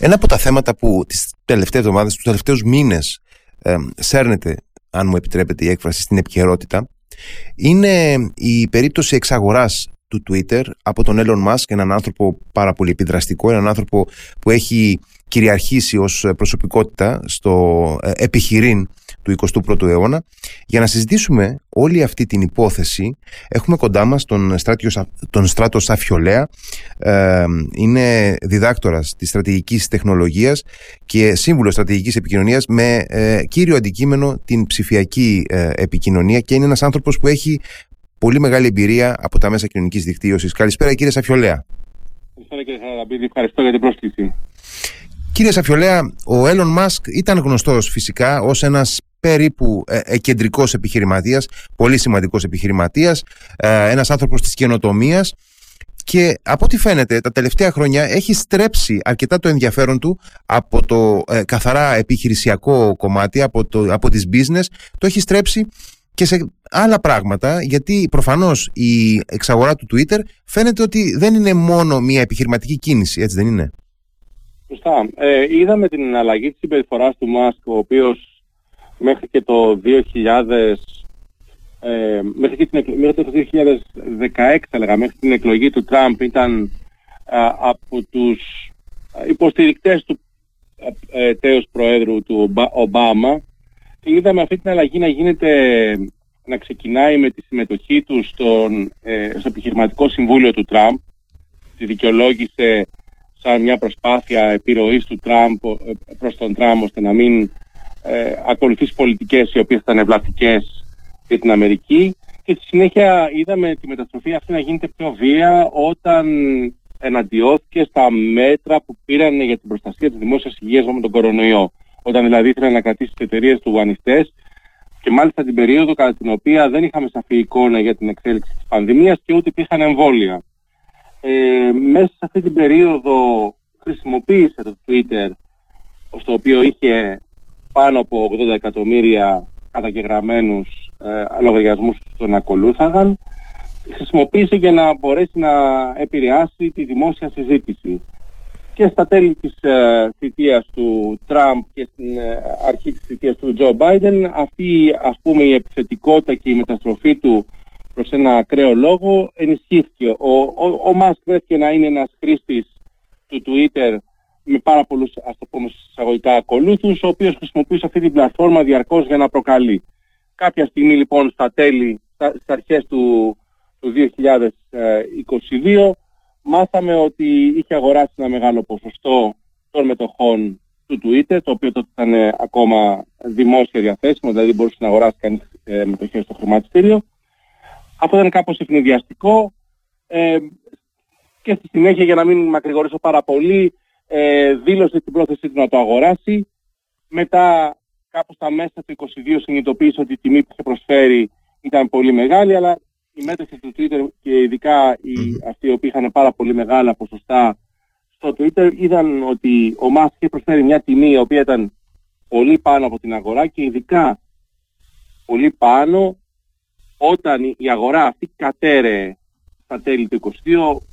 Ένα από τα θέματα που τις τελευταίες εβδομάδες, τους τελευταίους μήνες ε, σέρνεται, αν μου επιτρέπετε η έκφραση, στην επικαιρότητα είναι η περίπτωση εξαγοράς του Twitter από τον Elon Musk, έναν άνθρωπο πάρα πολύ επιδραστικό, έναν άνθρωπο που έχει κυριαρχήσει ως προσωπικότητα στο ε, επιχειρήν του 21ου αιώνα. Για να συζητήσουμε όλη αυτή την υπόθεση έχουμε κοντά μας τον, Στράτιο, τον Στράτο Σαφιολέα. Ε, είναι διδάκτορας της στρατηγικής τεχνολογίας και σύμβουλος στρατηγικής επικοινωνίας με ε, κύριο αντικείμενο την ψηφιακή ε, επικοινωνία και είναι ένας άνθρωπος που έχει πολύ μεγάλη εμπειρία από τα μέσα κοινωνικής δικτύωσης. Καλησπέρα κύριε Σαφιολέα. Καλησπέρα κύριε Χαραμπίδη, ευχαριστώ για την πρόσκληση. Κύριε Σαφιολέα, ο Έλλον Μάσκ ήταν γνωστός φυσικά ως ένας περίπου ε, ε, κεντρικός επιχειρηματίας, πολύ σημαντικός επιχειρηματίας, ε, ένας άνθρωπος της καινοτομίας. και από ό,τι φαίνεται τα τελευταία χρόνια έχει στρέψει αρκετά το ενδιαφέρον του από το ε, καθαρά επιχειρησιακό κομμάτι, από, το, από τις business, το έχει στρέψει και σε άλλα πράγματα, γιατί προφανώς η εξαγορά του Twitter φαίνεται ότι δεν είναι μόνο μια επιχειρηματική κίνηση, έτσι δεν είναι; Σωστά. Ε, είδαμε την αλλαγή της συμπεριφοράς του Μάσκ, ο οποίος μέχρι και το 2000, ε, μέχρι, και την, μέχρι το 2016 έλεγα, μέχρι την εκλογή του Τραμπ ήταν από τους υποστηρικτές του ε, τέος Προέδρου του Ομπάμα και είδαμε αυτή την αλλαγή να γίνεται να ξεκινάει με τη συμμετοχή του στον, ε, στο επιχειρηματικό συμβούλιο του Τραμπ τη δικαιολόγησε σαν μια προσπάθεια επιρροής του Τραμπ ε, προς τον Τραμπ ώστε να μην ε, ακολουθήσει πολιτικές οι οποίες ήταν ευλατικές για την Αμερική και στη συνέχεια είδαμε τη μεταστροφή αυτή να γίνεται πιο βία όταν εναντιώθηκε στα μέτρα που πήραν για την προστασία της δημόσιας υγείας με τον κορονοϊό. Όταν δηλαδή ήθελε να κρατήσει τις εταιρείες του ανοιχτές και μάλιστα την περίοδο κατά την οποία δεν είχαμε σαφή εικόνα για την εξέλιξη της πανδημίας και ούτε υπήρχαν εμβόλια. Ε, μέσα σε αυτή την περίοδο χρησιμοποίησε το Twitter στο οποίο είχε πάνω από 80 εκατομμύρια καταγεγραμμένους ε, λογαριασμούς που τον ακολούθαγαν. Χρησιμοποίησε για να μπορέσει να επηρεάσει τη δημόσια συζήτηση. Και στα τέλη της ε, θητείας του Τραμπ και στην ε, αρχή της θητείας του Τζο Μπάιντεν αυτή ας πούμε η επιθετικότητα και η μεταστροφή του προς ένα ακραίο λόγο ενισχύθηκε. Ο, ο, ο Μάσκ βρέθηκε να είναι ένας χρήστης του Twitter με πάρα πολλούς ας το πούμε εισαγωγικά ακολούθους ο οποίος χρησιμοποιούσε αυτή την πλατφόρμα διαρκώς για να προκαλεί. Κάποια στιγμή λοιπόν στα τέλη, στα, στις αρχές του, του 2022 μάθαμε ότι είχε αγοράσει ένα μεγάλο ποσοστό των μετοχών του Twitter, το οποίο τότε ήταν ε, ακόμα δημόσια διαθέσιμο, δηλαδή μπορούσε να αγοράσει κανείς ε, μετοχές στο χρηματιστήριο. Αυτό ήταν κάπως ευνηδιαστικό ε, και στη συνέχεια για να μην μακρηγορήσω πάρα πολύ ε, δήλωσε την πρόθεσή του να το αγοράσει. Μετά κάπου στα μέσα του 22 συνειδητοποίησε ότι η τιμή που είχε προσφέρει ήταν πολύ μεγάλη αλλά η μέτρηση του Twitter και ειδικά οι, αυτοί οι οποίοι είχαν πάρα πολύ μεγάλα ποσοστά στο Twitter είδαν ότι ο Μάσκ είχε προσφέρει μια τιμή η οποία ήταν πολύ πάνω από την αγορά και ειδικά πολύ πάνω όταν η αγορά αυτή κατέρεε στα τέλη του 22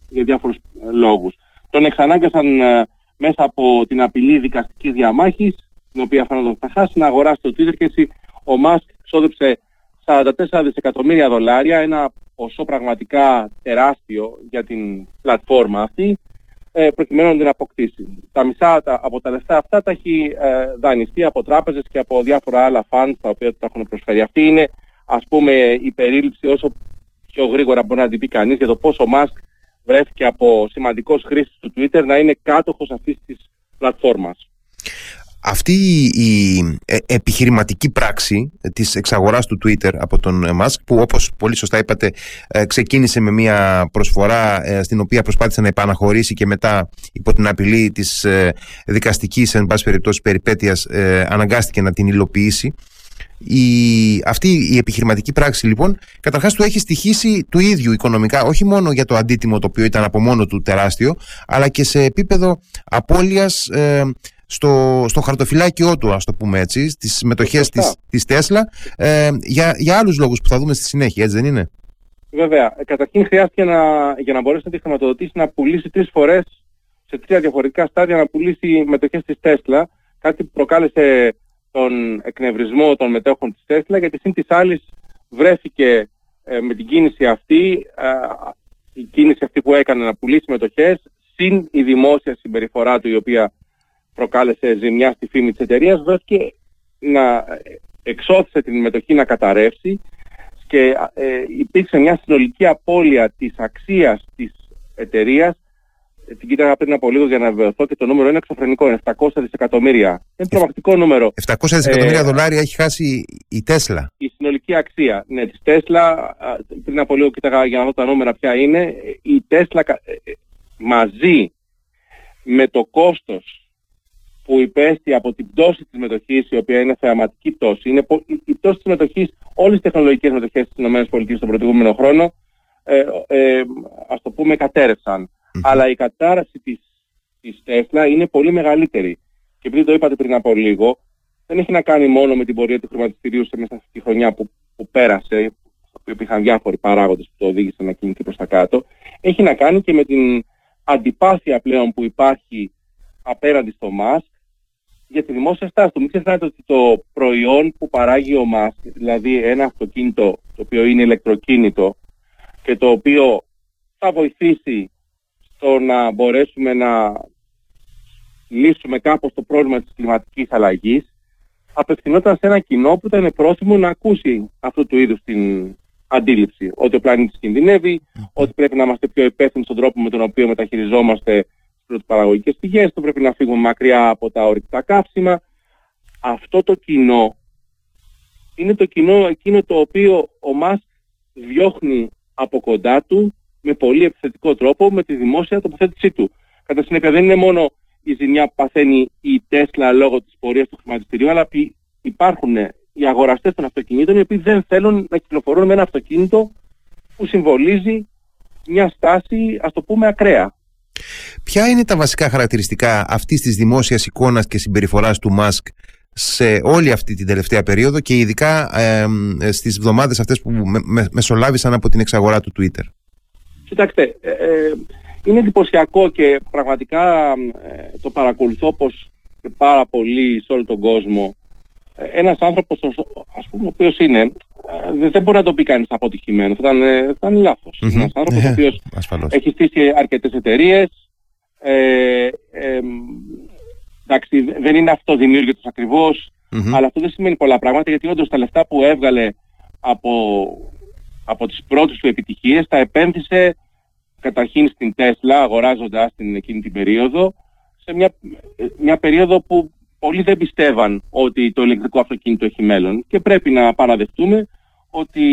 για διάφορους λόγους. Τον εξανάγκασαν ε, μέσα από την απειλή δικαστικής διαμάχης την οποία φαίνονταν θα χάσει να αγοράσει το Twitter και έτσι ο Μάσκ ξόδεψε 44 δισεκατομμύρια δολάρια, ένα ποσό πραγματικά τεράστιο για την πλατφόρμα αυτή, ε, προκειμένου να την αποκτήσει. Τα μισά από τα λεφτά αυτά τα έχει ε, δανειστεί από τράπεζες και από διάφορα άλλα funds τα οποία τα έχουν προσφέρει. Αυτή είναι ας πούμε η περίληψη όσο πιο γρήγορα μπορεί να την πει κανείς για το πόσο ο Μάσκ βρέθηκε από σημαντικός χρήστης του Twitter να είναι κάτοχος αυτής της πλατφόρμας. Αυτή η ε, επιχειρηματική πράξη της εξαγοράς του Twitter από τον Musk που όπως πολύ σωστά είπατε ε, ξεκίνησε με μια προσφορά ε, στην οποία προσπάθησε να επαναχωρήσει και μετά υπό την απειλή της δικαστικής εν πάση περιπτώσει περιπέτειας αναγκάστηκε να την υλοποιήσει η, αυτή η επιχειρηματική πράξη λοιπόν καταρχάς του έχει στοιχήσει του ίδιου οικονομικά όχι μόνο για το αντίτιμο το οποίο ήταν από μόνο του τεράστιο αλλά και σε επίπεδο απώλειας στο, στο χαρτοφυλάκιό του, ας το πούμε έτσι, στις μετοχέ της Τέσλα, ε, για, για άλλους λόγους που θα δούμε στη συνέχεια, έτσι δεν είναι; Βέβαια. Ε, καταρχήν χρειάστηκε να, για να μπορέσει να τη χρηματοδοτήσει να πουλήσει τρεις φορές σε τρία διαφορετικά στάδια να πουλήσει μετοχές της Τέσλα, κάτι που προκάλεσε τον εκνευρισμό των μετέχων της Τέσλα, γιατί σύν της άλλης βρέθηκε ε, με την κίνηση αυτή, ε, η κίνηση αυτή που έκανε να πουλήσει μετοχές, συν η δημόσια συμπεριφορά του η οποία προκάλεσε ζημιά στη φήμη της εταιρείας, βρέθηκε να εξώθησε την μετοχή να καταρρεύσει και ε, υπήρξε μια συνολική απώλεια της αξίας της εταιρείας την κοίταγα πριν από λίγο για να βεβαιωθώ και το νούμερο είναι εξωφρενικό, είναι 700 δισεκατομμύρια. Είναι τρομακτικό νούμερο. 700 δισεκατομμύρια ε, δολάρια έχει χάσει η Τέσλα. Η συνολική αξία ναι, της Τέσλα, πριν από λίγο κοίταγα για να δω τα νούμερα ποια είναι, η Τέσλα ε, ε, μαζί με το κόστος που υπέστη από την πτώση της μετοχής, η οποία είναι θεαματική πτώση, είναι η πτώση της μετοχής, όλες τις τεχνολογικές μετοχές της ΗΠΑ στον προηγούμενο χρόνο, ε, ε, ας το πούμε, κατέρευσαν. Αλλά η κατάραση της, της Tesla είναι πολύ μεγαλύτερη. Και επειδή το είπατε πριν από λίγο, δεν έχει να κάνει μόνο με την πορεία του χρηματιστηρίου σε μέσα στη χρονιά που, που πέρασε, που υπήρχαν διάφοροι παράγοντες που το οδήγησαν να κινηθεί προς τα κάτω. Έχει να κάνει και με την αντιπάθεια πλέον που υπάρχει απέναντι στο ΜΑΣΚ για τη δημόσια στάση του. Μην ξεχνάτε ότι το προϊόν που παράγει ο ΜΑΣΚ, δηλαδή ένα αυτοκίνητο το οποίο είναι ηλεκτροκίνητο και το οποίο θα βοηθήσει στο να μπορέσουμε να λύσουμε κάπως το πρόβλημα της κλιματικής αλλαγής απευθυνόταν σε ένα κοινό που ήταν πρόθυμο να ακούσει αυτού του είδους την αντίληψη. Ότι ο πλανήτης κινδυνεύει, ότι πρέπει να είμαστε πιο υπεύθυνοι στον τρόπο με τον οποίο μεταχειριζόμαστε τις παραγωγικές πηγές, ότι πρέπει να φύγουμε μακριά από τα ορυκτά καύσιμα. Αυτό το κοινό είναι το κοινό εκείνο το οποίο ο Μάσκ διώχνει από κοντά του με πολύ επιθετικό τρόπο με τη δημόσια τοποθέτησή του. Κατά συνέπεια δεν είναι μόνο η ζημιά που παθαίνει η Τέσλα λόγω της πορείας του χρηματιστηρίου, αλλά υπάρχουν οι αγοραστές των αυτοκινήτων οι οποίοι δεν θέλουν να κυκλοφορούν με ένα αυτοκίνητο που συμβολίζει μια στάση, ας το πούμε, ακραία. Ποια είναι τα βασικά χαρακτηριστικά αυτής της δημόσιας εικόνας και συμπεριφοράς του Μάσκ σε όλη αυτή την τελευταία περίοδο και ειδικά ε, στις εβδομάδες αυτές που με, μεσολάβησαν από την εξαγορά του Twitter; Κοιτάξτε, ε, ε, είναι εντυπωσιακό και πραγματικά ε, το παρακολουθώ πως και πάρα πολύ σε όλο τον κόσμο. Ε, ένας άνθρωπος, ας πούμε, ο οποίος είναι, ε, δεν μπορεί να το πει κανείς αποτυχημένο, θα ήταν, θα είναι λάθος. Mm-hmm. Ένας άνθρωπος ο οποίος έχει στήσει αρκετές εταιρείες, ε, εντάξει, δεν είναι αυτοδημιούργητος ακριβώς, mm-hmm. αλλά αυτό δεν σημαίνει πολλά πράγματα γιατί όντως τα λεφτά που έβγαλε από από τις πρώτες του επιτυχίες τα επένδυσε καταρχήν στην Τέσλα αγοράζοντας την εκείνη την περίοδο σε μια, μια περίοδο που πολλοί δεν πιστεύαν ότι το ηλεκτρικό αυτοκίνητο έχει μέλλον και πρέπει να παραδεχτούμε ότι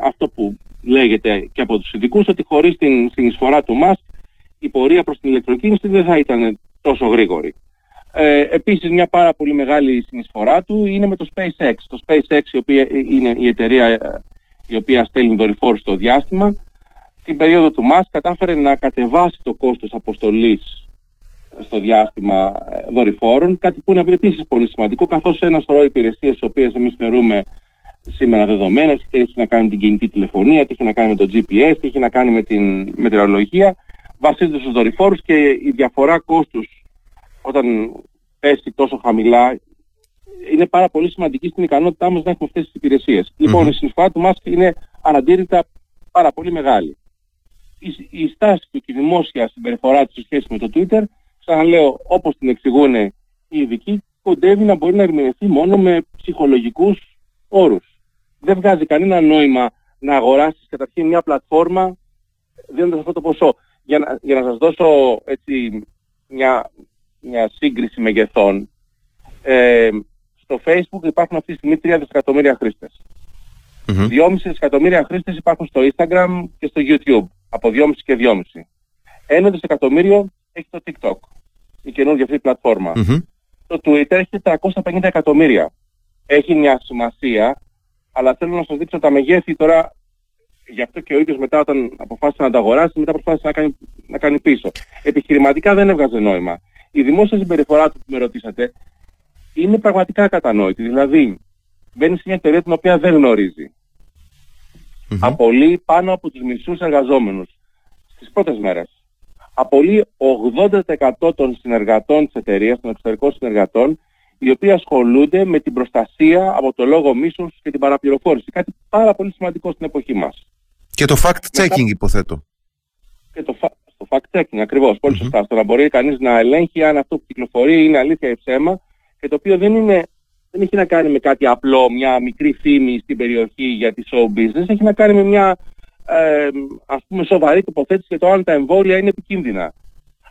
αυτό που λέγεται και από τους ειδικούς ότι χωρίς την συνεισφορά του μας η πορεία προς την ηλεκτροκίνηση δεν θα ήταν τόσο γρήγορη. Ε, επίσης μια πάρα πολύ μεγάλη συνεισφορά του είναι με το SpaceX. Το SpaceX η οποία είναι η εταιρεία η οποία στέλνει δορυφόρους στο διάστημα, την περίοδο του ΜΑΣ κατάφερε να κατεβάσει το κόστος αποστολής στο διάστημα ε, δορυφόρων, κάτι που είναι επίσης πολύ σημαντικό, καθώς ένα σωρό υπηρεσίες τις οποίες εμείς θεωρούμε σήμερα δεδομένες, είτε έχει να κάνει με την κινητή τηλεφωνία, είτε έχει να κάνει με το GPS, είτε έχει να κάνει με την μετεωρολογία, βασίζονται στους δορυφόρους και η διαφορά κόστους όταν πέσει τόσο χαμηλά είναι πάρα πολύ σημαντική στην ικανότητά μας να έχουμε αυτές τις υπηρεσίες. Λοιπόν, η συνεισφορά του Μάσκ είναι αναντήρητα πάρα πολύ μεγάλη. Η, η στάση του και η δημόσια συμπεριφορά του σε σχέση με το Twitter, ξαναλέω, όπως την εξηγούν οι ειδικοί, κοντεύει να μπορεί να ερμηνευτεί μόνο με ψυχολογικούς όρους. Δεν βγάζει κανένα νόημα να αγοράσεις καταρχήν μια πλατφόρμα δίνοντας αυτό το ποσό. Για να, για να σας δώσω έτσι μια, μια σύγκριση μεγεθών, ε, στο Facebook υπάρχουν αυτή τη στιγμή 3 δισεκατομμύρια χρήστες. Mm-hmm. 2,5 δισεκατομμύρια χρήστες υπάρχουν στο Instagram και στο YouTube. Από 2,5 και 2,5. Ένα δισεκατομμύριο έχει το TikTok. Η καινούργια αυτή πλατφόρμα. Mm-hmm. Το Twitter έχει 450 εκατομμύρια. Έχει μια σημασία, αλλά θέλω να σας δείξω τα μεγέθη τώρα. Γι' αυτό και ο ίδιος μετά όταν αποφάσισε να τα αγοράσει, μετά προσπάθησε να κάνει, να κάνει πίσω. Επιχειρηματικά δεν έβγαζε νόημα. Η δημόσια συμπεριφορά του που με ρωτήσατε είναι πραγματικά κατανόητη. Δηλαδή, μπαίνει σε μια εταιρεία την οποία δεν γνωρίζει. Mm-hmm. Απολύει πάνω από τους μισούς εργαζόμενους στις πρώτες μέρες. απολύει 80% των συνεργατών της εταιρείας, των εξωτερικών συνεργατών, οι οποίοι ασχολούνται με την προστασία από το λόγο μίσους και την παραπληροφόρηση. Κάτι πάρα πολύ σημαντικό στην εποχή μας. Και το fact-checking υποθέτω. Και το, το fact-checking ακριβώς, πολύ σωστά. Στο να μπορεί κανείς να ελέγχει αν αυτό που κυκλοφορεί είναι αλήθεια ή ψέμα και το οποίο δεν, είναι, δεν έχει να κάνει με κάτι απλό, μια μικρή φήμη στην περιοχή για τη show business, έχει να κάνει με μια ε, ας πούμε σοβαρή τοποθέτηση για το αν τα εμβόλια είναι επικίνδυνα.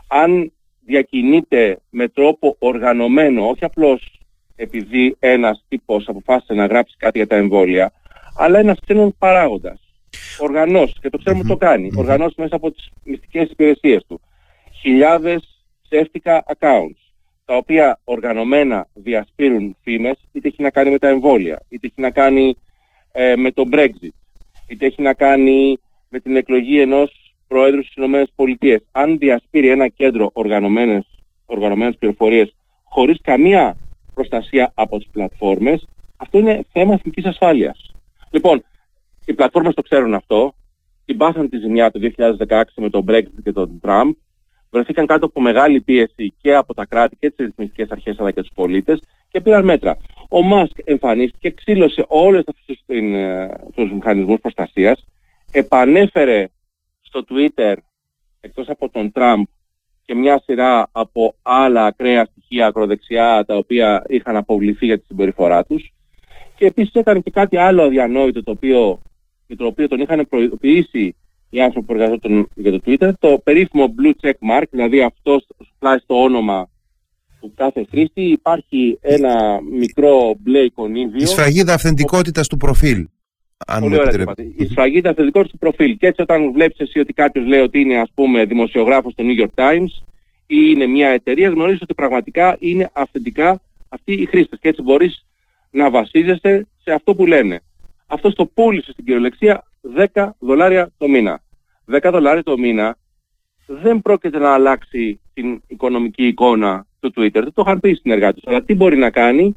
Αν διακινείται με τρόπο οργανωμένο, όχι απλώς επειδή ένας τύπος αποφάσισε να γράψει κάτι για τα εμβόλια, αλλά ένας ξένος παράγοντας. Οργανώσει, και το ξέρουμε το κάνει, οργανώσει μέσα από τις μυστικές υπηρεσίες του. Χιλιάδες ψεύτικα accounts, τα οποία οργανωμένα διασπείρουν φήμες, είτε έχει να κάνει με τα εμβόλια, είτε έχει να κάνει ε, με το Brexit, είτε έχει να κάνει με την εκλογή ενός Προέδρου στις ΗΠΑ. Αν διασπείρει ένα κέντρο οργανωμένες, οργανωμένες πληροφορίες χωρίς καμία προστασία από τις πλατφόρμες, αυτό είναι θέμα εθνικής ασφάλειας. Λοιπόν, οι πλατφόρμες το ξέρουν αυτό, την πάθαν τη ζημιά το 2016 με τον Brexit και τον Trump, βρεθήκαν κάτω από μεγάλη πίεση και από τα κράτη και τις ρυθμιστικές αρχές αλλά και τους πολίτες και πήραν μέτρα. Ο Μάσκ εμφανίστηκε, ξύλωσε όλους αυτούς τους μηχανισμούς προστασίας, επανέφερε στο Twitter, εκτός από τον Τραμπ και μια σειρά από άλλα ακραία στοιχεία ακροδεξιά τα οποία είχαν αποβληθεί για τη συμπεριφορά τους και επίσης έκανε και κάτι άλλο αδιανόητο το οποίο, για το οποίο τον είχαν προειδοποιήσει οι άνθρωποι που εργαζόταν για το Twitter, το περίφημο blue check mark, δηλαδή αυτό πλάσει το όνομα του κάθε χρήστη υπάρχει ένα μικρό μπλε εικονίδιο. Η σφραγίδα αυθεντικότητας του προφίλ. Αν Πολύ ωραία Η σφραγίδα θετικό του προφίλ. Και έτσι όταν βλέπεις εσύ ότι κάποιος λέει ότι είναι ας πούμε δημοσιογράφος στο New York Times ή είναι μια εταιρεία, γνωρίζεις ότι πραγματικά είναι αυθεντικά αυτοί οι χρήστες. Και έτσι μπορείς να βασίζεσαι σε αυτό που λένε. Αυτό το πούλησε στην κυριολεξία 10 δολάρια το μήνα. 10 δολάρια το μήνα δεν πρόκειται να αλλάξει την οικονομική εικόνα του Twitter. Δεν το είχαν πει οι συνεργάτες. Αλλά τι μπορεί να κάνει,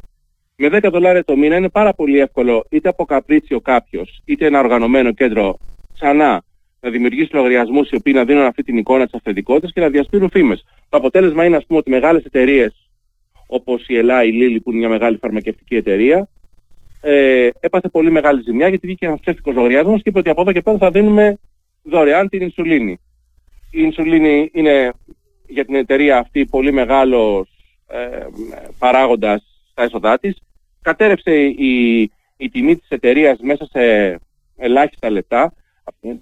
με 10 δολάρια το μήνα είναι πάρα πολύ εύκολο είτε από καπρίτσιο κάποιος, είτε ένα οργανωμένο κέντρο ξανά να δημιουργήσει λογαριασμούς οι οποίοι να δίνουν αυτή την εικόνα της αυθεντικότητας και να διασπείρουν φήμες. Το αποτέλεσμα είναι ας πούμε ότι μεγάλες εταιρείες όπως η Ελλάδα, η Lilly που είναι μια μεγάλη φαρμακευτική εταιρεία ε, έπαθε πολύ μεγάλη ζημιά γιατί βγήκε ένας ψεύτικος λογαριασμός και είπε ότι από εδώ και πέρα θα δίνουμε δωρεάν την ινσουλίνη. Η ινσουλίνη είναι για την εταιρεία αυτή πολύ μεγάλος ε, παράγοντας στα έσοδά της κατέρευσε η, η τιμή της εταιρείας μέσα σε ελάχιστα λεπτά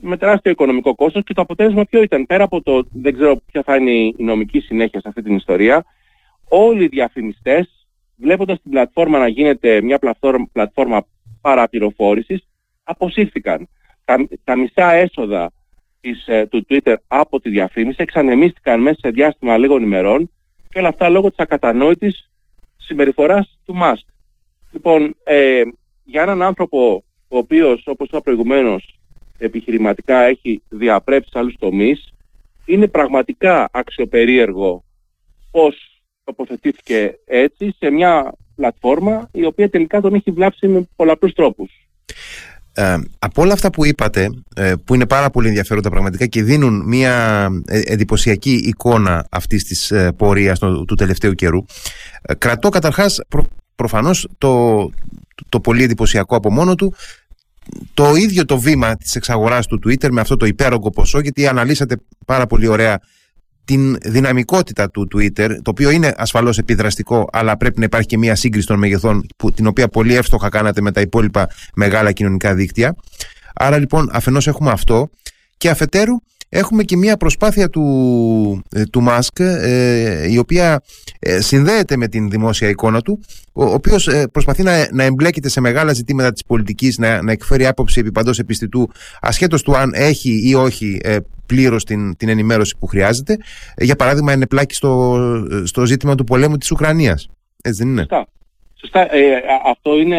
με τεράστιο οικονομικό κόστος και το αποτέλεσμα ποιο ήταν; Πέρα από το δεν ξέρω ποια θα είναι η νομική συνέχεια σε αυτή την ιστορία, όλοι οι διαφημιστές βλέποντας την πλατφόρμα να γίνεται μια πλατφόρμα, πλατφόρμα παραπληροφόρησης αποσύρθηκαν. Τα, τα μισά έσοδα της, ε, του Twitter από τη διαφήμιση εξανεμίστηκαν μέσα σε διάστημα λίγων ημερών και όλα αυτά λόγω της ακατανόητης συμπεριφοράς του Μάσκ. Λοιπόν, ε, για έναν άνθρωπο ο οποίος, όπως είπα προηγουμένως, επιχειρηματικά έχει διαπρέψει σε άλλους τομείς, είναι πραγματικά αξιοπερίεργο πώς τοποθετήθηκε έτσι σε μια πλατφόρμα η οποία τελικά τον έχει βλάψει με πολλαπλούς τρόπους. Ε, από όλα αυτά που είπατε, ε, που είναι πάρα πολύ ενδιαφέροντα πραγματικά και δίνουν μια ε, εντυπωσιακή εικόνα αυτής της ε, πορείας του, του τελευταίου καιρού, κρατώ καταρχάς προφανώς το, το πολύ εντυπωσιακό από μόνο του το ίδιο το βήμα της εξαγοράς του Twitter με αυτό το υπέρογκο ποσό γιατί αναλύσατε πάρα πολύ ωραία την δυναμικότητα του Twitter, το οποίο είναι ασφαλώς επιδραστικό, αλλά πρέπει να υπάρχει και μια σύγκριση των μεγεθών, που, την οποία πολύ εύστοχα κάνατε με τα υπόλοιπα μεγάλα κοινωνικά δίκτυα. Άρα λοιπόν αφενός έχουμε αυτό και αφετέρου έχουμε και μια προσπάθεια του, ε, του Μάσκ ε, η οποία ε, συνδέεται με την δημόσια εικόνα του ο, ο οποίος προσπαθεί να, να εμπλέκεται σε μεγάλα ζητήματα της πολιτικής να, να εκφέρει άποψη επί παντός επιστητού ασχέτως του αν έχει ή όχι πλήρως την, την ενημέρωση που χρειάζεται για παράδειγμα είναι πλάκη στο, στο ζήτημα του πολέμου της Ουκρανίας έτσι δεν είναι; Σωστά. Σωστά. Ε, αυτό είναι,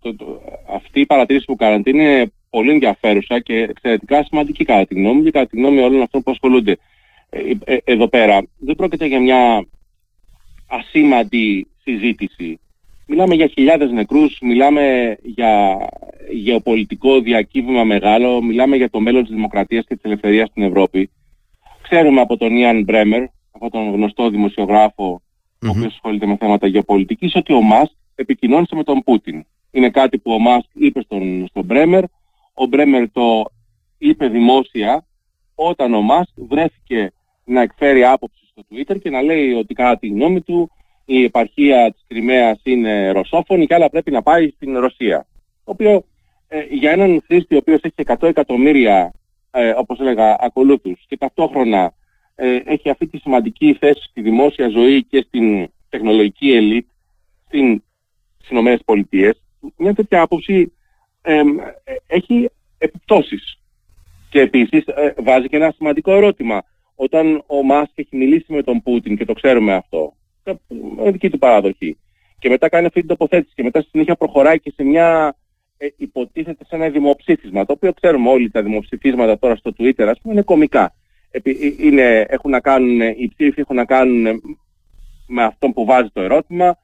το, το, αυτή η παρατήρηση που κάνατε είναι πολύ ενδιαφέρουσα και εξαιρετικά σημαντική κατά τη γνώμη μου και κατά τη γνώμη όλων αυτών που ασχολούνται ε, ε, εδώ πέρα. Δεν πρόκειται για μια ασήμαντη συζήτηση. Μιλάμε για χιλιάδες νεκρούς, μιλάμε για γεωπολιτικό διακύβημα μεγάλο, μιλάμε για το μέλλον της δημοκρατίας και της ελευθερίας στην Ευρώπη. ξέρουμε από τον Ιαν Μπρέμερ, από τον γνωστό δημοσιογράφο, ο οποίος ασχολείται με θέματα γεωπολιτικής, ότι ο Μάσκ επικοινώνησε με τον Πούτιν. Είναι κάτι που ο Μάσκ είπε στον, στον Μπρέμερ, ο Μπρέμερ το είπε δημόσια όταν ο Μάσκ βρέθηκε να εκφέρει άποψη στο Twitter και να λέει ότι κατά τη γνώμη του η επαρχία της Κρυμαίας είναι ρωσόφωνη και άλλα πρέπει να πάει στην Ρωσία. Το οποίο ε, για έναν χρήστη ο οποίος έχει 100 εκατομμύρια, ε, όπως έλεγα, ακολούθους και ταυτόχρονα ε, έχει αυτή τη σημαντική θέση στη δημόσια ζωή και στην τεχνολογική ελίτ στην, στις Ηνωμένες Πολιτείες, μια τέτοια άποψη ε, έχει επιπτώσεις. Και επίσης ε, βάζει και ένα σημαντικό ερώτημα. Όταν ο Μάσκ έχει μιλήσει με τον Πούτιν και το ξέρουμε αυτό, με δική του παραδοχή, και μετά κάνει αυτή την τοποθέτηση και μετά στη συνέχεια προχωράει και σε μια ε, υποτίθεται σε ένα δημοψήφισμα, το οποίο ξέρουμε όλοι τα δημοψηφίσματα τώρα στο Twitter, ας πούμε, είναι κομικά. Ε, είναι, έχουν να κάνουν, οι ψήφοι έχουν να κάνουν με αυτόν που βάζει το ερώτημα,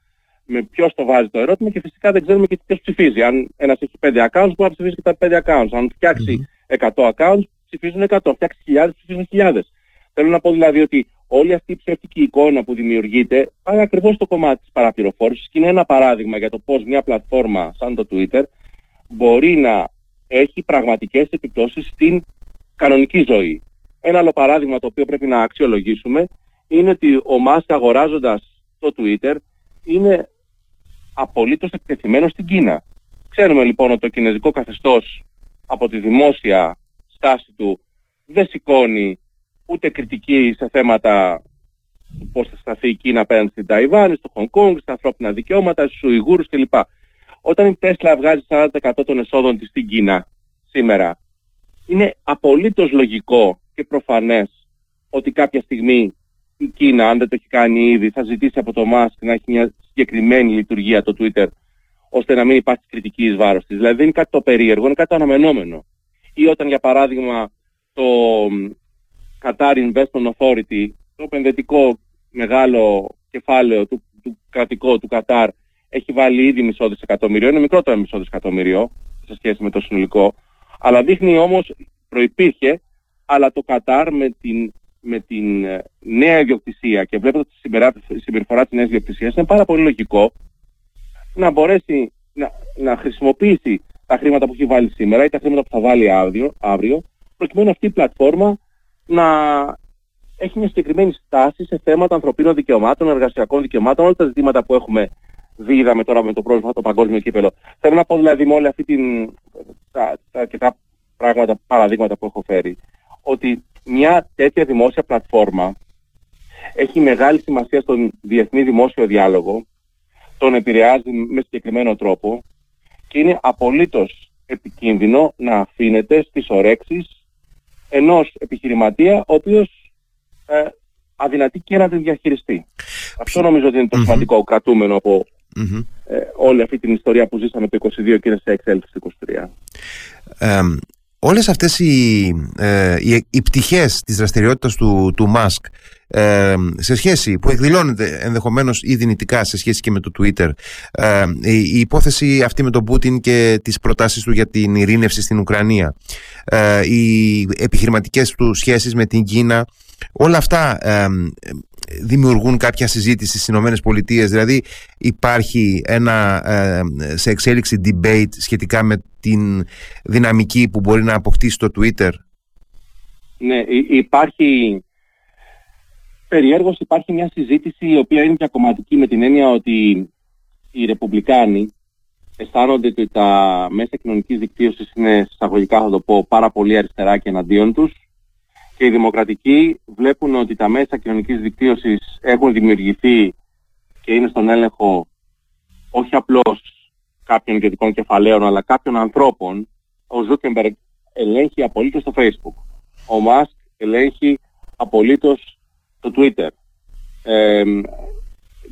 με ποιος το βάζει το ερώτημα και φυσικά δεν ξέρουμε και ποιος ψηφίζει. Αν ένας έχει 5 accounts μπορεί να ψηφίσει και τα 5 accounts. Αν φτιάξει 100 accounts ψηφίζουν 100, αν φτιάξει χιλιάδες ψηφίζουν χιλιάδες. Θέλω να πω δηλαδή ότι όλη αυτή η ψεύτικη εικόνα που δημιουργείται πάει ακριβώς στο κομμάτι της παραπληροφόρησης και είναι ένα παράδειγμα για το πώς μια πλατφόρμα σαν το Twitter μπορεί να έχει πραγματικές επιπτώσεις στην κανονική ζωή. Ένα άλλο παράδειγμα το οποίο πρέπει να αξιολογήσουμε είναι ότι ο Μάσκ αγοράζοντας το Twitter είναι απολύτως εκτεθειμένος στην Κίνα. Ξέρουμε λοιπόν ότι το κινέζικο καθεστώς από τη δημόσια στάση του δεν σηκώνει ούτε κριτική σε θέματα του πώς θα σταθεί η Κίνα απέναντι στην Ταϊβάν, στο Χονγκ Κόνγκ, στα ανθρώπινα δικαιώματα, στους Ουιγούρους κλπ. Όταν η Τέσλα βγάζει 40% των εσόδων της στην Κίνα σήμερα, είναι απολύτως λογικό και προφανές ότι κάποια στιγμή η Κίνα, αν δεν το έχει κάνει ήδη, θα ζητήσει από το Μάσκ να έχει μια συγκεκριμένη λειτουργία το Twitter, ώστε να μην υπάρχει κριτική εις βάρος της. Δηλαδή δεν είναι κάτι το περίεργο, είναι κάτι το αναμενόμενο. Ή όταν για παράδειγμα το Qatar Investment Authority, το επενδυτικό μεγάλο κεφάλαιο του, του κρατικό του Κατάρ, έχει βάλει ήδη μισό δισεκατομμύριο, είναι μικρότερο μισό δισεκατομμύριο σε σχέση με το συνολικό, αλλά δείχνει όμως, προϋπήρχε, αλλά το Κατάρ με την, με την ε, νέα ιδιοκτησία και βλέποντας τη συμπεριφορά της νέας ιδιοκτησίας, είναι πάρα πολύ λογικό να μπορέσει να, να χρησιμοποιήσει τα χρήματα που έχει βάλει σήμερα ή τα χρήματα που θα βάλει αύριο, αύριο προκειμένου αυτή η πλατφόρμα να έχει μια συγκεκριμένη στάση σε θέματα ανθρωπίνων δικαιωμάτων, εργασιακών δικαιωμάτων, όλα τα ζητήματα που έχουμε δει, είδαμε τώρα με το πρόβλημα το παγκόσμιο κύπελο. Θέλω να πω δηλαδή με όλη αυτή την, τα, τα, και τα πράγματα, παραδείγματα που έχω φέρει, ότι μια τέτοια δημόσια πλατφόρμα έχει μεγάλη σημασία στον διεθνή δημόσιο διάλογο, τον επηρεάζει με συγκεκριμένο τρόπο και είναι απολύτως επικίνδυνο να αφήνεται στις ορέξεις ενός επιχειρηματία ο οποίος ε, αδυνατεί και να την διαχειριστεί. Αυτό νομίζω ότι είναι το σημαντικό κρατούμενο από ε, όλη αυτή την ιστορία που ζήσαμε το 22 και είναι σε εξέλιξη το 23. Ε, όλες αυτές οι, ε, οι, οι πτυχές της δραστηριότητας του, του Μάσκ ε, σε σχέση που εκδηλώνεται ενδεχομένως ή δυνητικά σε σχέση και με το Twitter ε, η, υπόθεση αυτή με τον Πούτιν και τις προτάσεις του για την ειρήνευση στην Ουκρανία ε, οι επιχειρηματικές του σχέσεις με την Κίνα όλα αυτά δημιουργούν κάποια συζήτηση στις Ηνωμένες Πολιτείες. Δηλαδή υπάρχει ένα σε εξέλιξη debate σχετικά με την δυναμική που μπορεί να αποκτήσει το Twitter; Ναι, υπάρχει περιέργως υπάρχει μια συζήτηση η οποία είναι κομματική με την έννοια ότι οι Ρεπουμπλικάνοι αισθάνονται ότι τα μέσα κοινωνικής δικτύωσης είναι εισαγωγικά θα το πω πάρα πολύ αριστερά και εναντίον τους και οι δημοκρατικοί βλέπουν ότι τα μέσα κοινωνικής δικτύωσης έχουν δημιουργηθεί και είναι στον έλεγχο όχι απλώς κάποιων ιδιωτικών κεφαλαίων αλλά κάποιων ανθρώπων. Ο Ζούκερμπεργκ ελέγχει απολύτως το Facebook. Ο Μάσκ ελέγχει απολύτως το Twitter.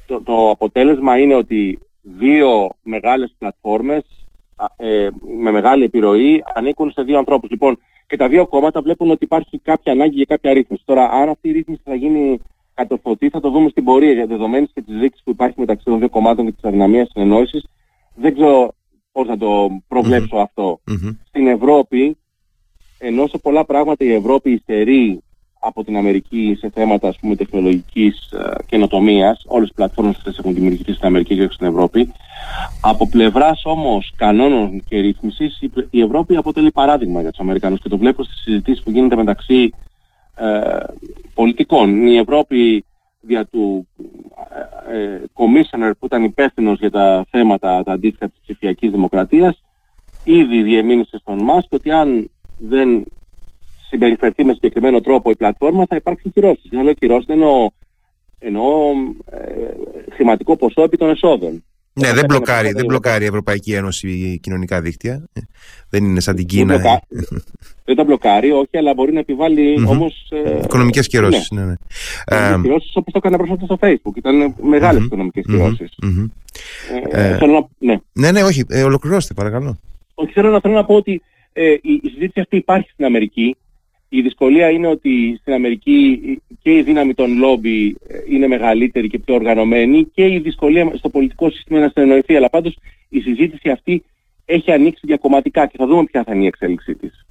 το, το αποτέλεσμα είναι ότι δύο μεγάλες πλατφόρμες ε, με μεγάλη επιρροή ανήκουν σε δύο ανθρώπους. Λοιπόν, και τα δύο κόμματα βλέπουν ότι υπάρχει κάποια ανάγκη για κάποια ρύθμιση. Τώρα, αν αυτή η ρύθμιση θα γίνει κατορθωτή, θα το δούμε στην πορεία για δεδομένες και τις δείξεις που υπάρχει μεταξύ των δύο κομμάτων και της αδυναμίας συνεννόησης. Δεν ξέρω πώς θα το προβλεψω αυτό. Στην Ευρώπη, ενώ σε πολλά πράγματα η Ευρώπη υστερεί από την Αμερική σε θέματα ας πούμε, τεχνολογικής ε, καινοτομίας. Όλες οι πλατφόρμες αυτές έχουν δημιουργηθεί στην Αμερική και όχι στην Ευρώπη. Από πλευράς όμως κανόνων και ρύθμισης η Ευρώπη αποτελεί παράδειγμα για τους Αμερικανούς και το βλέπω στις συζητήσεις που γίνεται μεταξύ ε, πολιτικών. Η Ευρώπη δια του ε, ε, commissioner που ήταν υπεύθυνος για τα θέματα τα αντίστοιχα της ψηφιακής δημοκρατίας ήδη διεμήνυσε στον Μάσκ ότι αν δεν συμπεριφερθεί με συγκεκριμένο τρόπο η πλατφόρμα θα υπάρξουν κυρώσεις. Για να λέω κυρώσεις εννοώ, εννοώ ε, χρηματικό ποσό επί των εσόδων. Ναι, δεν μπλοκάρει, δεν μπλοκάρει η Ευρωπαϊκή Ένωση κοινωνικά δίκτυα. Δεν είναι σαν την Κίνα. Δεν, δεν τα μπλοκάρει, όχι, αλλά μπορεί να επιβάλλει mm-hmm. όμως. Ε, οικονομικές κυρώσεις. Ναι, ναι. ναι. Κυρώσεις όπως το έκανε πρόσφατα στο Facebook. Ήταν μεγάλες mm-hmm. οικονομικές κυρώσεις. Mm-hmm. Ε, ε, θέλω να... ναι. ναι, ναι, όχι. Ε, ολοκληρώστε, παρακαλώ. Όχι, θέλω να, θέλω να πω ότι ε, η, η συζήτηση αυτή υπάρχει στην Αμερική. Η δυσκολία είναι ότι στην Αμερική και η δύναμη των λόμπι ε, είναι μεγαλύτερη και πιο οργανωμένη και η δυσκολία στο πολιτικό σύστημα να συνεννοηθεί. Αλλά πάντως η συζήτηση αυτή έχει ανοίξει διακομματικά και θα δούμε ποια θα είναι η εξέλιξή της.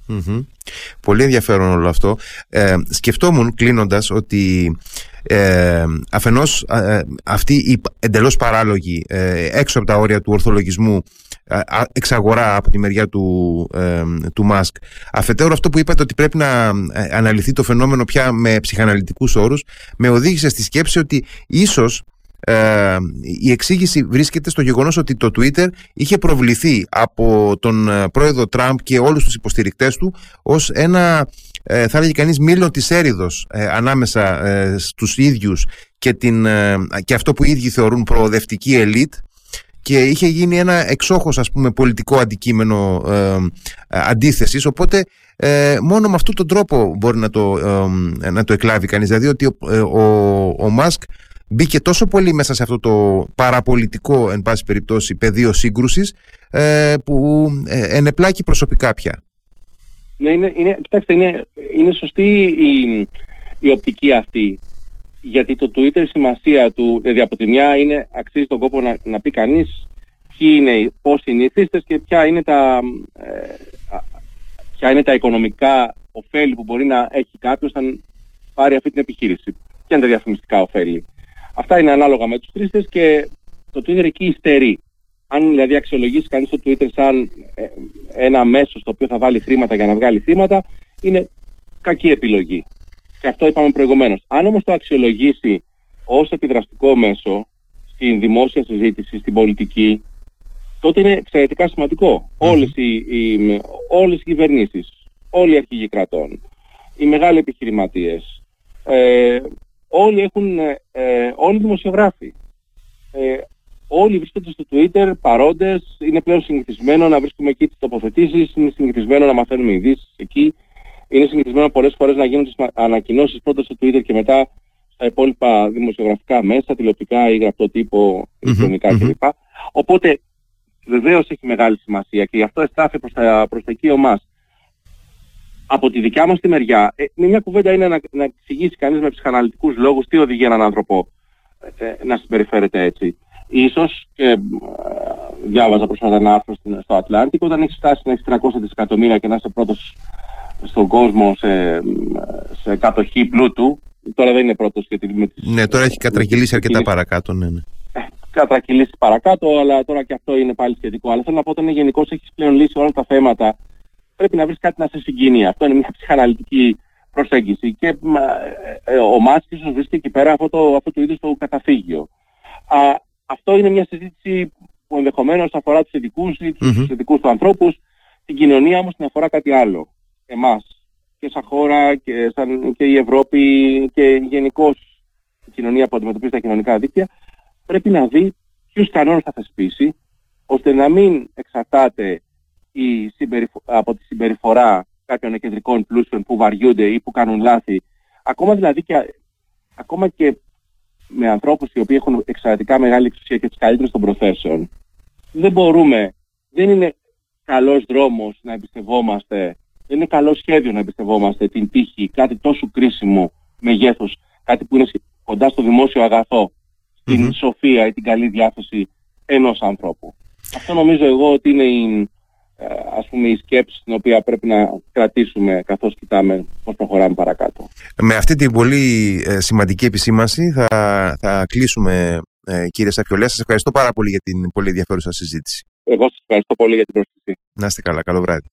Πολύ ενδιαφέρον όλο αυτό. Ε, σκεφτόμουν κλείνοντας ότι ε, αφενός ε, αυτή η εντελώς παράλογη ε, έξω από τα όρια του ορθολογισμού εξαγορά από τη μεριά του, ε, του Μάσκ. Αφετέρου αυτό που είπατε ότι πρέπει να αναλυθεί το φαινόμενο πια με ψυχαναλυτικούς όρους με οδήγησε στη σκέψη ότι ίσως ε, η εξήγηση βρίσκεται στο γεγονός ότι το Twitter είχε προβληθεί από τον πρόεδρο Τραμπ και όλους τους υποστηρικτές του ως ένα ε, θα έλεγε κανείς μήλο της έριδος ε, ανάμεσα ε, στους ίδιους και, την, ε, και αυτό που οι ίδιοι θεωρούν προοδευτική ελίτ και είχε γίνει ένα εξόχως ας πούμε πολιτικό αντικείμενο ε, αντίθεσης οπότε μόνο με αυτόν τον τρόπο μπορεί να το, να το εκλάβει κανείς δηλαδή ότι ο, ο, ο Μάσκ μπήκε τόσο πολύ μέσα σε αυτό το παραπολιτικό εν πάση περιπτώσει πεδίο σύγκρουσης που ενεπλάκει προσωπικά πια. Ναι, είναι, είναι, κοιτάξτε, είναι, είναι σωστή η, η οπτική αυτή. Γιατί το Twitter η σημασία του, δηλαδή από τη μια είναι, αξίζει τον κόπο να, να πει κανείς ποιοι είναι, πώς είναι οι θύστες και ποια είναι τα, ε, ποια είναι τα οικονομικά ωφέλη που μπορεί να έχει κάποιος αν πάρει αυτή την επιχείρηση. Ποια είναι τα διαφημιστικά ωφέλη. Αυτά είναι ανάλογα με τους χρήστες και το Twitter εκεί υστερεί αν δηλαδή αξιολογήσει κανείς το Twitter σαν ε, ένα μέσο στο οποίο θα βάλει χρήματα για να βγάλει χρήματα, είναι κακή επιλογή. Και αυτό είπαμε προηγουμένως. Αν όμως το αξιολογήσει ως επιδραστικό μέσο στην δημόσια συζήτηση, στην πολιτική, τότε είναι εξαιρετικά σημαντικό. Όλες, οι, οι, όλες οι κυβερνήσεις, όλοι οι αρχηγοί κρατών, οι μεγάλοι επιχειρηματίες, ε, όλοι έχουν, ε, ε όλοι οι δημοσιογράφοι, ε, όλοι βρίσκονται στο Twitter παρόντες, είναι πλέον συνηθισμένο να βρίσκουμε εκεί τις τοποθετήσεις, είναι συνηθισμένο να μαθαίνουμε ειδήσεις εκεί, είναι συνηθισμένο πολλές φορές να γίνουν τις ανακοινώσεις πρώτα στο Twitter και μετά στα υπόλοιπα δημοσιογραφικά μέσα, τηλεοπτικά ή γραπτό τύπο, ηλεκτρονικά mm-hmm. κλπ. Οπότε βεβαίως έχει μεγάλη σημασία και γι' αυτό εστάφει προς τα, προς τα εκεί ο μας. Από τη δικιά μας τη μεριά, ε, μια κουβέντα είναι να, να εξηγήσει κανείς με ψυχαναλυτικούς λόγους τι οδηγεί έναν άνθρωπο ε, ε να συμπεριφέρεται έτσι. Ίσως και ε, διάβαζα πρόσφατα ένα άρθρο στο Ατλάντικο όταν έχεις φτάσει να έχεις 300 δισεκατομμύρια και να είσαι πρώτος στον κόσμο σε, σε κατοχή πλούτου. Τώρα δεν είναι πρώτος γιατί με τις, Ναι, τώρα έχει κατρακυλήσει αρκετά παρακάτω, ναι, ναι. Ε, κατρακυλήσει παρακάτω, αλλά τώρα και αυτό είναι πάλι σχετικό. Αλλά θέλω να πω όταν γενικώς έχεις πλέον λύσει όλα τα θέματα, πρέπει να βρεις κάτι να σε συγκινεί. Αυτό είναι μια ψυχαναλυτική προσέγγιση. Και ε, ο Μασκ βρίσκει εκεί πέρα αυτό το, αυτό το είδος το καταφύγιο. Α, αυτό είναι μια συζήτηση που ενδεχομένως αφορά τους ειδικούς ή τους mm-hmm. ειδικούς του ανθρώπους. Την κοινωνία όμως την αφορά κάτι άλλο. Εμάς. Και σαν χώρα και, σαν, και η Ευρώπη και γενικώ η κοινωνία που αντιμετωπίζει τα κοινωνικά δίκτυα πρέπει να δει ποιους κανόνες θα θεσπίσει ώστε να μην εξαρτάται η συμπεριφο... από τη συμπεριφορά κάποιων κεντρικών πλούσιων που βαριούνται ή που κάνουν λάθη. Ακόμα δηλαδή και, ακόμα και με ανθρώπους οι οποίοι έχουν εξαιρετικά μεγάλη εξουσία και τις καλύτερες των προθέσεων, δεν μπορούμε, δεν είναι καλός δρόμος να εμπιστευόμαστε, δεν είναι καλό σχέδιο να εμπιστευόμαστε την τύχη, κάτι τόσο κρίσιμο μεγέθους, κάτι που είναι κοντά στο δημόσιο αγαθό, στην σοφία ή την καλή διάθεση ενός ανθρώπου. Αυτό νομίζω εγώ ότι είναι η, ας πούμε η σκέψη την οποία πρέπει να κρατήσουμε καθώς κοιτάμε πώς προχωράμε παρακάτω. Με αυτή την πολύ ε, σημαντική επισήμανση θα, θα κλείσουμε ε, κύριε Σαφιολέα. Σας ευχαριστώ πάρα πολύ για την πολύ ενδιαφέρουσα συζήτηση. Εγώ σας ευχαριστώ πολύ για την προσοχή. Να είστε καλά. Καλό βράδυ.